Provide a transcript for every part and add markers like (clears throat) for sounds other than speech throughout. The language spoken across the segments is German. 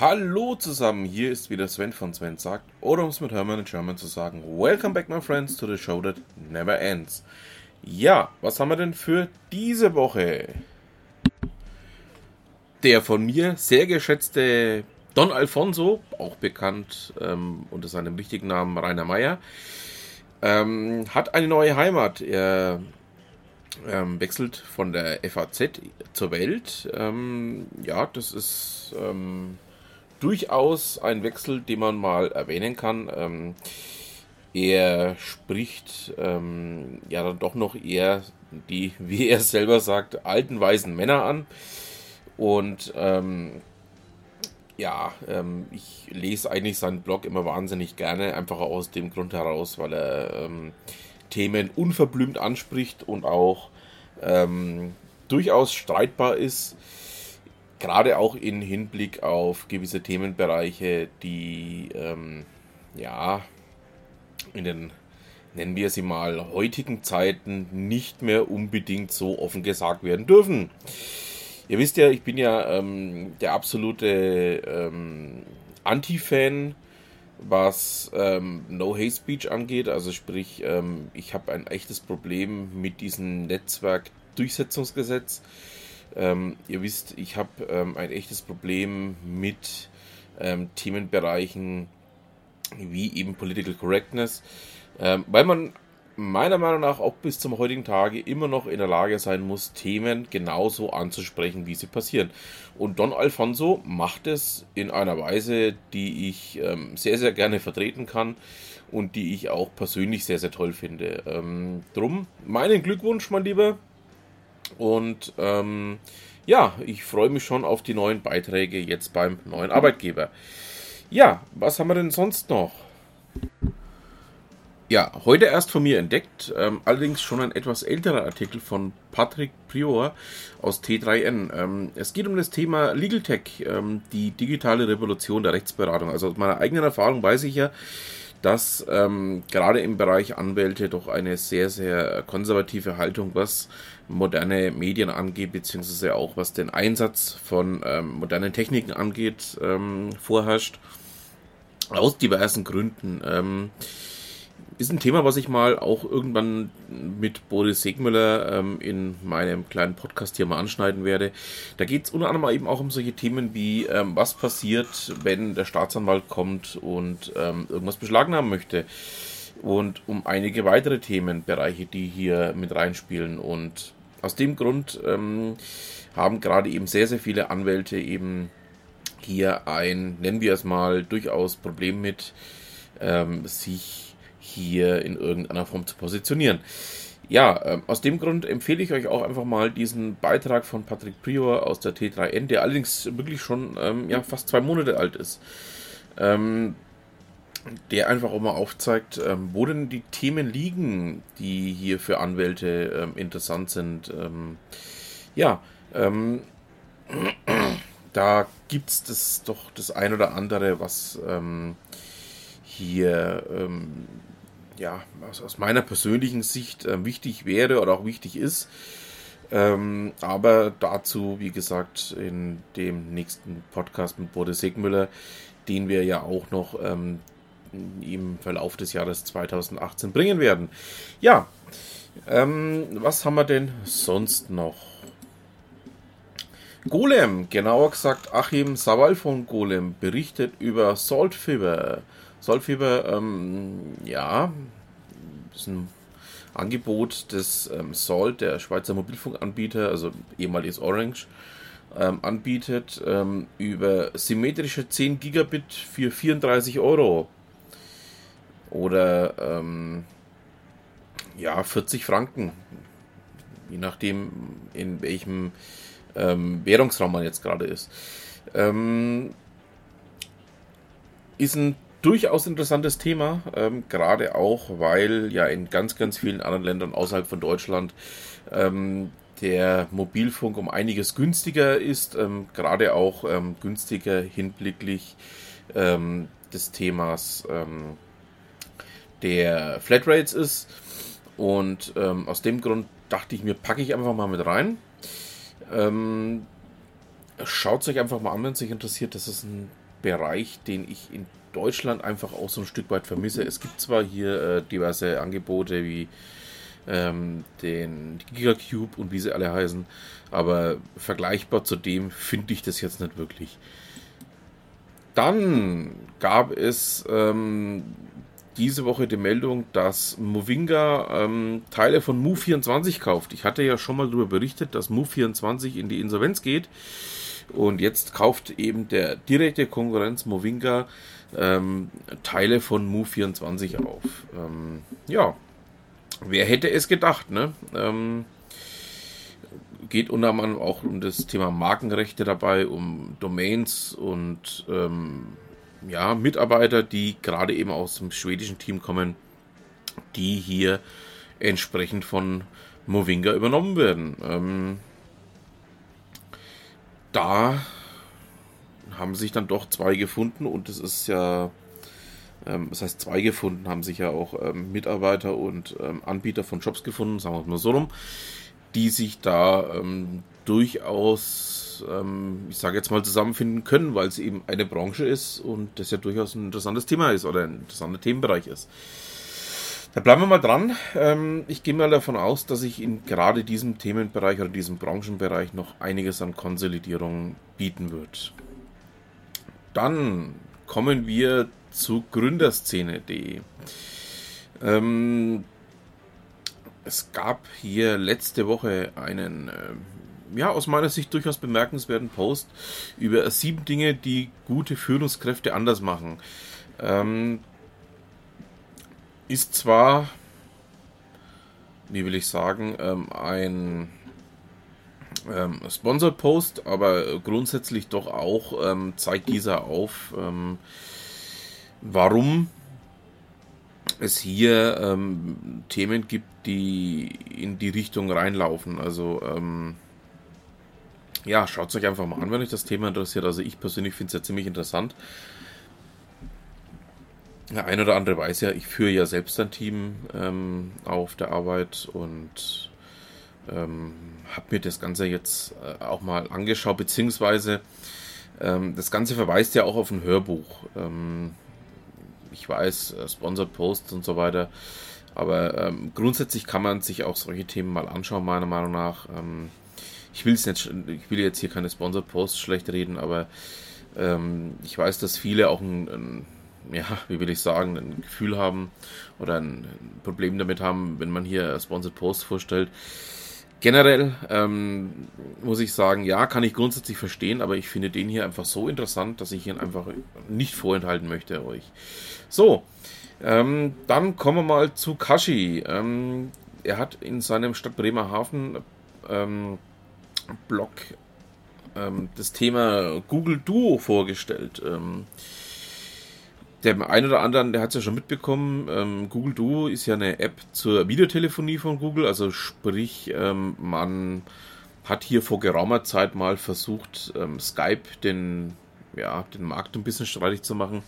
Hallo zusammen, hier ist wieder Sven von Sven sagt, oder um es mit Hermann in German zu sagen, Welcome back my friends to the show that never ends. Ja, was haben wir denn für diese Woche? Der von mir sehr geschätzte Don Alfonso, auch bekannt ähm, unter seinem richtigen Namen Rainer Meyer, ähm, hat eine neue Heimat. Er ähm, wechselt von der FAZ zur Welt. Ähm, ja, das ist ähm, durchaus ein Wechsel, den man mal erwähnen kann. Ähm, er spricht ähm, ja dann doch noch eher die, (laughs) wie er selber sagt, alten weißen Männer an. Und ähm, ja, ähm, ich lese eigentlich seinen Blog immer wahnsinnig gerne, einfach aus dem Grund heraus, weil er ähm, Themen unverblümt anspricht und auch ähm, durchaus streitbar ist gerade auch in Hinblick auf gewisse Themenbereiche, die ähm, ja in den, nennen wir sie mal, heutigen Zeiten nicht mehr unbedingt so offen gesagt werden dürfen. Ihr wisst ja, ich bin ja ähm, der absolute ähm, Anti-Fan, was ähm, No Hate Speech angeht. Also sprich, ähm, ich habe ein echtes Problem mit diesem Netzwerkdurchsetzungsgesetz. Ähm, ihr wisst, ich habe ähm, ein echtes Problem mit ähm, Themenbereichen wie eben Political Correctness, ähm, weil man meiner Meinung nach auch bis zum heutigen Tage immer noch in der Lage sein muss, Themen genauso anzusprechen, wie sie passieren. Und Don Alfonso macht es in einer Weise, die ich ähm, sehr, sehr gerne vertreten kann und die ich auch persönlich sehr, sehr toll finde. Ähm, drum, meinen Glückwunsch, mein Lieber. Und ähm, ja, ich freue mich schon auf die neuen Beiträge jetzt beim neuen Arbeitgeber. Ja, was haben wir denn sonst noch? Ja, heute erst von mir entdeckt, ähm, allerdings schon ein etwas älterer Artikel von Patrick Prior aus T3N. Ähm, es geht um das Thema Legal Tech, ähm, die digitale Revolution der Rechtsberatung. Also aus meiner eigenen Erfahrung weiß ich ja, dass ähm, gerade im Bereich Anwälte doch eine sehr, sehr konservative Haltung, was moderne Medien angeht, beziehungsweise auch was den Einsatz von ähm, modernen Techniken angeht, ähm, vorherrscht. Aus diversen Gründen. Ähm, ist ein Thema, was ich mal auch irgendwann mit Boris Segmüller ähm, in meinem kleinen Podcast hier mal anschneiden werde. Da geht es unter anderem eben auch um solche Themen wie, ähm, was passiert, wenn der Staatsanwalt kommt und ähm, irgendwas beschlagnahmen möchte. Und um einige weitere Themenbereiche, die hier mit reinspielen. Und aus dem Grund ähm, haben gerade eben sehr, sehr viele Anwälte eben hier ein, nennen wir es mal, durchaus Problem mit, ähm, sich hier in irgendeiner Form zu positionieren. Ja, ähm, aus dem Grund empfehle ich euch auch einfach mal diesen Beitrag von Patrick Prior aus der T3N, der allerdings wirklich schon ähm, ja, fast zwei Monate alt ist. Ähm, der einfach auch mal aufzeigt, ähm, wo denn die Themen liegen, die hier für Anwälte ähm, interessant sind. Ja, (clears throat) da gibt es doch das ein oder andere, was hier ja, aus, aus meiner persönlichen Sicht äh, wichtig wäre oder auch wichtig ist. Ähm, aber dazu, wie gesagt, in dem nächsten Podcast mit Boris Segmüller, den wir ja auch noch ähm, im Verlauf des Jahres 2018 bringen werden. Ja, ähm, was haben wir denn sonst noch? Golem, genauer gesagt Achim Sawal von Golem, berichtet über Salt Fever. Sollfieber, ähm, ja, ist ein Angebot des ähm, Salt, der Schweizer Mobilfunkanbieter, also ehemaliges Orange, ähm, anbietet, ähm, über symmetrische 10 Gigabit für 34 Euro. Oder ähm, ja, 40 Franken. Je nachdem, in welchem ähm, Währungsraum man jetzt gerade ist. Ähm, ist ein durchaus interessantes Thema, ähm, gerade auch, weil ja in ganz, ganz vielen anderen Ländern außerhalb von Deutschland ähm, der Mobilfunk um einiges günstiger ist, ähm, gerade auch ähm, günstiger hinblicklich ähm, des Themas ähm, der Flatrates ist. Und aus dem Grund dachte ich mir, packe ich einfach mal mit rein. Schaut es euch einfach mal an, wenn es euch interessiert. Das ist ein Bereich, den ich in Deutschland einfach auch so ein Stück weit vermisse. Es gibt zwar hier äh, diverse Angebote wie ähm, den Gigacube und wie sie alle heißen, aber vergleichbar zu dem finde ich das jetzt nicht wirklich. Dann gab es ähm, diese Woche die Meldung, dass Movinga ähm, Teile von Move24 kauft. Ich hatte ja schon mal darüber berichtet, dass Move24 in die Insolvenz geht. Und jetzt kauft eben der direkte Konkurrenz Movinga ähm, Teile von Move24 auf. Ähm, ja, wer hätte es gedacht, ne? Ähm, geht unter anderem auch um das Thema Markenrechte dabei, um Domains und ähm, ja, Mitarbeiter, die gerade eben aus dem schwedischen Team kommen, die hier entsprechend von Movinga übernommen werden. Ähm, da haben sich dann doch zwei gefunden und es ist ja, ähm, das heißt zwei gefunden, haben sich ja auch ähm, Mitarbeiter und ähm, Anbieter von Jobs gefunden, sagen wir es mal so rum, die sich da ähm, durchaus, ähm, ich sage jetzt mal, zusammenfinden können, weil es eben eine Branche ist und das ja durchaus ein interessantes Thema ist oder ein interessanter Themenbereich ist. Da bleiben wir mal dran. Ähm, ich gehe mal davon aus, dass sich in gerade diesem Themenbereich oder diesem Branchenbereich noch einiges an Konsolidierung bieten wird. Dann kommen wir zu Gründerszene.de. Ähm, es gab hier letzte Woche einen, äh, ja, aus meiner Sicht durchaus bemerkenswerten Post über sieben Dinge, die gute Führungskräfte anders machen. Ähm, ist zwar, wie will ich sagen, ähm, ein ähm, Sponsored Post, aber grundsätzlich doch auch ähm, zeigt dieser auf, ähm, warum es hier ähm, Themen gibt, die in die Richtung reinlaufen. Also ähm, ja, schaut es euch einfach mal an, wenn euch das Thema interessiert. Also ich persönlich finde es ja ziemlich interessant. Der ein oder andere weiß ja, ich führe ja selbst ein Team ähm, auf der Arbeit und ähm, habe mir das Ganze jetzt äh, auch mal angeschaut, beziehungsweise ähm, das Ganze verweist ja auch auf ein Hörbuch. Ähm, ich weiß, äh, Sponsored Posts und so weiter, aber ähm, grundsätzlich kann man sich auch solche Themen mal anschauen, meiner Meinung nach. Ähm, ich will es nicht, ich will jetzt hier keine Sponsored Posts schlecht reden, aber ähm, ich weiß, dass viele auch ein, ein ja, wie will ich sagen, ein Gefühl haben oder ein Problem damit haben, wenn man hier Sponsored Post vorstellt. Generell ähm, muss ich sagen, ja, kann ich grundsätzlich verstehen, aber ich finde den hier einfach so interessant, dass ich ihn einfach nicht vorenthalten möchte euch. So, ähm, dann kommen wir mal zu Kashi. Ähm, er hat in seinem Stadt Bremerhaven ähm, Blog ähm, das Thema Google Duo vorgestellt. Ähm, der ein oder anderen, der hat es ja schon mitbekommen, ähm, Google Duo ist ja eine App zur Videotelefonie von Google, also sprich, ähm, man hat hier vor geraumer Zeit mal versucht, ähm, Skype den, ja, den Markt ein bisschen streitig zu machen.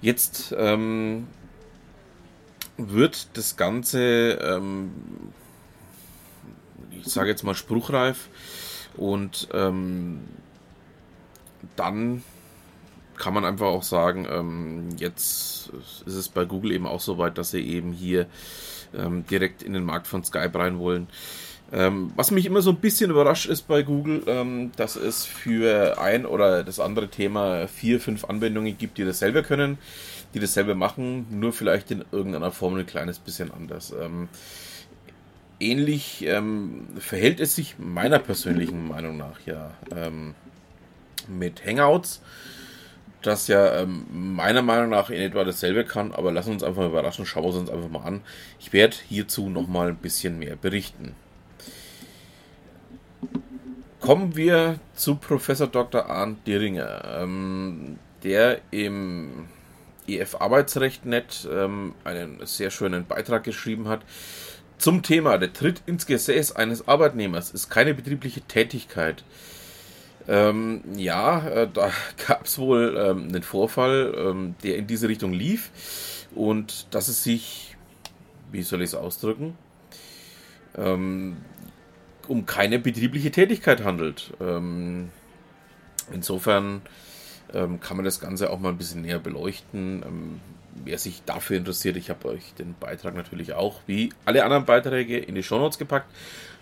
Jetzt ähm, wird das Ganze, ähm, ich sage jetzt mal, spruchreif und ähm, dann kann man einfach auch sagen, ähm, jetzt ist es bei Google eben auch so weit, dass sie eben hier ähm, direkt in den Markt von Skype rein wollen. Ähm, was mich immer so ein bisschen überrascht ist bei Google, ähm, dass es für ein oder das andere Thema vier, fünf Anwendungen gibt, die dasselbe können, die dasselbe machen, nur vielleicht in irgendeiner Form ein kleines bisschen anders. Ähm, ähnlich ähm, verhält es sich meiner persönlichen Meinung nach ja mit Hangouts das ja ähm, meiner Meinung nach in etwa dasselbe kann, aber lassen uns einfach überraschen, schauen wir uns einfach mal an. Ich werde hierzu nochmal ein bisschen mehr berichten. Kommen wir zu Professor Dr. Arndt Diringer, ähm, der im EF Arbeitsrecht.net ähm, einen sehr schönen Beitrag geschrieben hat zum Thema Der Tritt ins Gesäß eines Arbeitnehmers ist keine betriebliche Tätigkeit. Ähm, ja, äh, da (laughs) gab es wohl ähm, einen Vorfall, ähm, der in diese Richtung lief und dass es sich, wie soll ich es ausdrücken, ähm, um keine betriebliche Tätigkeit handelt. Ähm, insofern ähm, kann man das Ganze auch mal ein bisschen näher beleuchten. Wer sich dafür interessiert, ich habe euch den Beitrag natürlich auch, wie alle anderen Beiträge, in die Shownotes gepackt.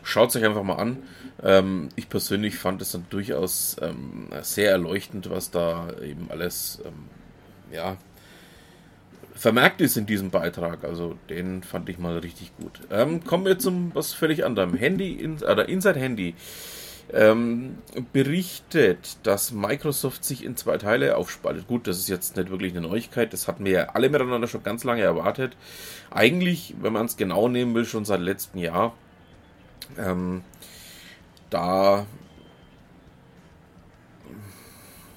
Schaut es euch einfach mal an. Ähm, ich persönlich fand es dann durchaus ähm, sehr erleuchtend, was da eben alles ähm, ja, vermerkt ist in diesem Beitrag. Also den fand ich mal richtig gut. Ähm, kommen wir zum was völlig anderem. Handy, in, oder Inside Handy ähm, berichtet, dass Microsoft sich in zwei Teile aufspaltet. Gut, das ist jetzt nicht wirklich eine Neuigkeit, das hatten wir ja alle miteinander schon ganz lange erwartet. Eigentlich, wenn man es genau nehmen will, schon seit letztem Jahr. Ähm, da,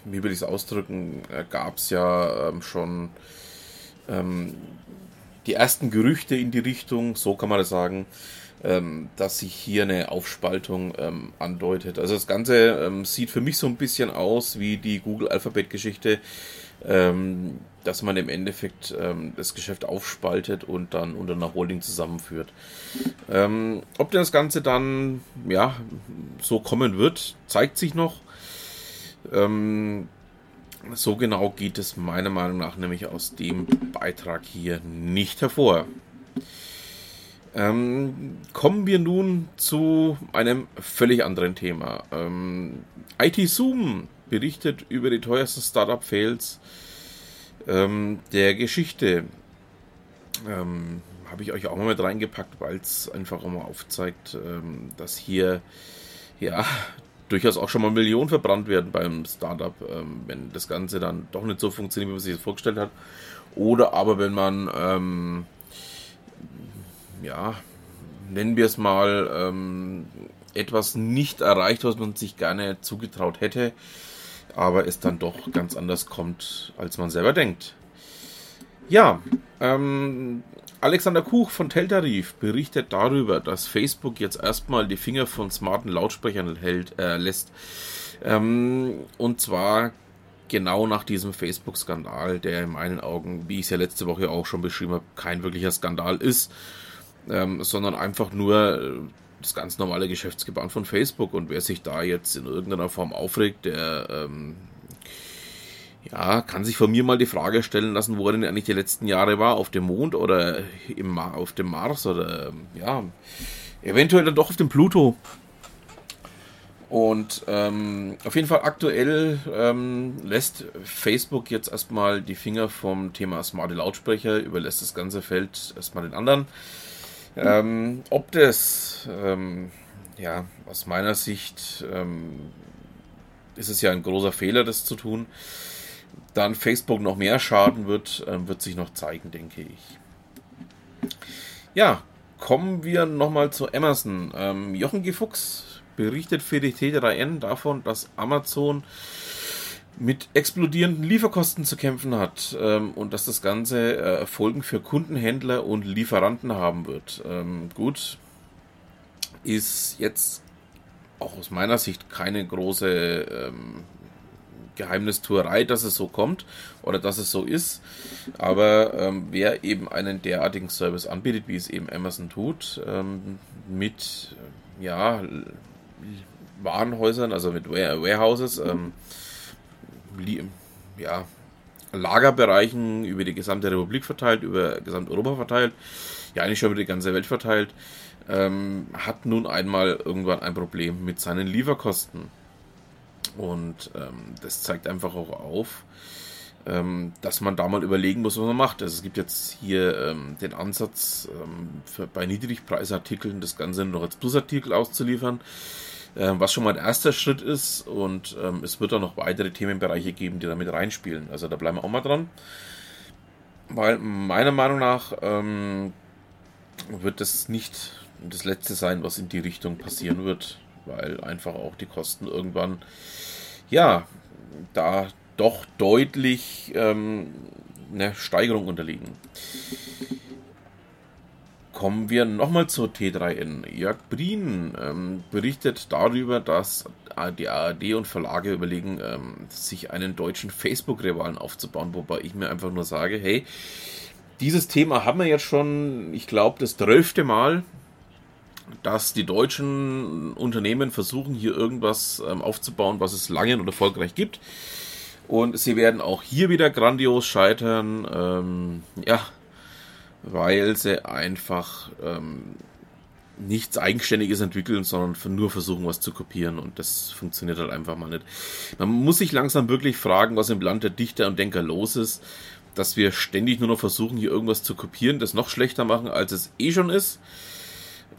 wie will ich es ausdrücken, äh, gab es ja ähm, schon ähm, die ersten Gerüchte in die Richtung, so kann man das sagen, ähm, dass sich hier eine Aufspaltung ähm, andeutet. Also das Ganze ähm, sieht für mich so ein bisschen aus wie die Google Alphabet Geschichte, ähm, dass man im Endeffekt ähm, das Geschäft aufspaltet und dann unter einer Holding zusammenführt. Ähm, ob das Ganze dann ja so kommen wird, zeigt sich noch. so genau geht es meiner Meinung nach nämlich aus dem Beitrag hier nicht hervor. Ähm, kommen wir nun zu einem völlig anderen Thema. Ähm, IT Zoom berichtet über die teuersten Startup-Fails ähm, der Geschichte. Ähm, Habe ich euch auch mal mit reingepackt, weil es einfach mal aufzeigt, ähm, dass hier ja durchaus auch schon mal Millionen verbrannt werden beim Startup, ähm, wenn das Ganze dann doch nicht so funktioniert, wie man sich das vorgestellt hat. Oder aber wenn man ja, nennen wir es mal, ähm, etwas nicht erreicht, was man sich gerne zugetraut hätte, aber es dann doch ganz anders kommt, als man selber denkt. Ja, ähm, Alexander Kuch von Teltarif berichtet darüber, dass Facebook jetzt erstmal die Finger von smarten Lautsprechern hält, äh, lässt. Ähm, und zwar genau nach diesem Facebook-Skandal, der in meinen Augen, wie ich es ja letzte Woche auch schon beschrieben habe, kein wirklicher Skandal ist, ähm, sondern einfach nur äh, das ganz normale Geschäftsgebaren von Facebook. Und wer sich da jetzt in irgendeiner Form aufregt, der ähm, ja, kann sich von mir mal die Frage stellen lassen, wo er denn eigentlich die letzten Jahre war, auf dem Mond oder im auf dem Mars oder ähm, ja, eventuell dann doch auf dem Pluto. Und ähm, auf jeden Fall aktuell ähm, lässt Facebook jetzt erstmal die Finger vom Thema smarte Lautsprecher, überlässt das ganze Feld erstmal den anderen. Ähm, ob das, ähm, ja, aus meiner Sicht ähm, ist es ja ein großer Fehler, das zu tun. Dann Facebook noch mehr schaden wird, ähm, wird sich noch zeigen, denke ich. Ja, kommen wir nochmal zu Amazon. Ähm, Jochen G. Fuchs berichtet für die T3N davon, dass Amazon mit explodierenden Lieferkosten zu kämpfen hat ähm, und dass das Ganze äh, Folgen für Kundenhändler und Lieferanten haben wird. Ähm, gut, ist jetzt auch aus meiner Sicht keine große ähm, Geheimnistuerei, dass es so kommt oder dass es so ist. Aber ähm, wer eben einen derartigen Service anbietet, wie es eben Amazon tut, ähm, mit ja, Warenhäusern, also mit Warehouses, ähm, ja, Lagerbereichen über die gesamte Republik verteilt, über gesamt Europa verteilt, ja eigentlich schon über die ganze Welt verteilt, ähm, hat nun einmal irgendwann ein Problem mit seinen Lieferkosten. Und ähm, das zeigt einfach auch auf, ähm, dass man da mal überlegen muss, was man macht. Also es gibt jetzt hier ähm, den Ansatz, ähm, für, bei Niedrigpreisartikeln das Ganze noch als Plusartikel auszuliefern was schon mal ein erster Schritt ist. Und ähm, es wird auch noch weitere Themenbereiche geben, die damit reinspielen. Also da bleiben wir auch mal dran. Weil meiner Meinung nach ähm, wird das nicht das letzte sein, was in die Richtung passieren wird, weil einfach auch die Kosten irgendwann, ja, da doch deutlich ähm, eine Steigerung unterliegen kommen wir nochmal zur T3N. Jörg Brien ähm, berichtet darüber, dass die ARD und Verlage überlegen, ähm, sich einen deutschen Facebook-Rivalen aufzubauen, wobei ich mir einfach nur sage, hey, dieses Thema haben wir jetzt schon, ich glaube, das zwölfte Mal, dass die deutschen Unternehmen versuchen, hier irgendwas ähm, aufzubauen, was es lange und erfolgreich gibt. Und sie werden auch hier wieder grandios scheitern. Ähm, ja, weil sie einfach ähm, nichts Eigenständiges entwickeln, sondern nur versuchen, was zu kopieren. Und das funktioniert halt einfach mal nicht. Man muss sich langsam wirklich fragen, was im Land der Dichter und Denker los ist, dass wir ständig nur noch versuchen, hier irgendwas zu kopieren, das noch schlechter machen, als es eh schon ist.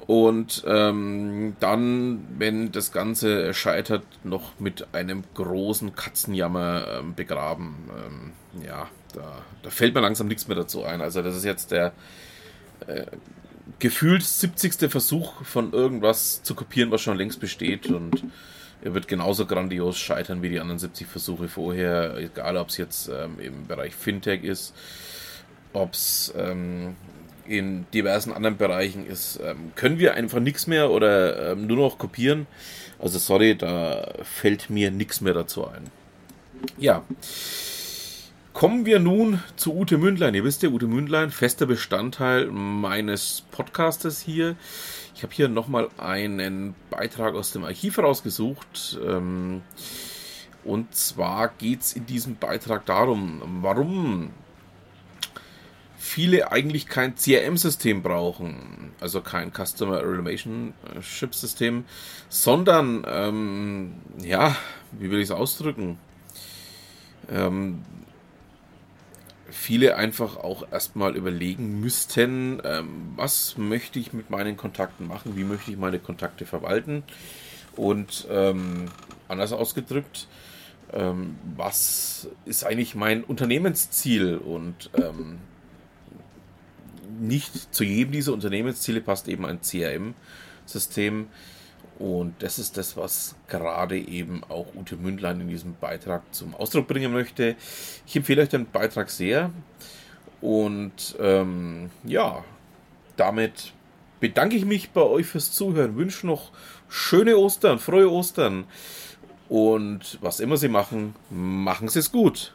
Und ähm, dann, wenn das Ganze scheitert, noch mit einem großen Katzenjammer ähm, begraben. Ähm, ja, da, da, fällt mir langsam nichts mehr dazu ein. Also das ist jetzt der äh, gefühlt 70. Versuch von irgendwas zu kopieren, was schon längst besteht. Und er wird genauso grandios scheitern wie die anderen 70 Versuche vorher. Egal, ob es jetzt ähm, im Bereich Fintech ist, ob es ähm, in diversen anderen Bereichen ist, ähm, können wir einfach nichts mehr oder ähm, nur noch kopieren. Also sorry, da fällt mir nichts mehr dazu ein. Ja. Kommen wir nun zu Ute Mündlein. Ihr wisst ja, Ute Mündlein, fester Bestandteil meines Podcastes hier. Ich habe hier nochmal einen Beitrag aus dem Archiv rausgesucht. Ähm, und zwar geht es in diesem Beitrag darum, warum viele eigentlich kein CRM-System brauchen, also kein Customer Relationship System, sondern, ähm, ja, wie will ich es ausdrücken? Ähm, viele einfach auch erstmal überlegen müssten, ähm, was möchte ich mit meinen Kontakten machen, wie möchte ich meine Kontakte verwalten und ähm, anders ausgedrückt, ähm, was ist eigentlich mein Unternehmensziel und ähm, nicht zu jedem dieser Unternehmensziele passt eben ein CRM-System. Und das ist das, was gerade eben auch Ute Mündlein in diesem Beitrag zum Ausdruck bringen möchte. Ich empfehle euch den Beitrag sehr. Und ähm, ja, damit bedanke ich mich bei euch fürs Zuhören. Wünsche noch schöne Ostern, frohe Ostern. Und was immer Sie machen, machen Sie es gut.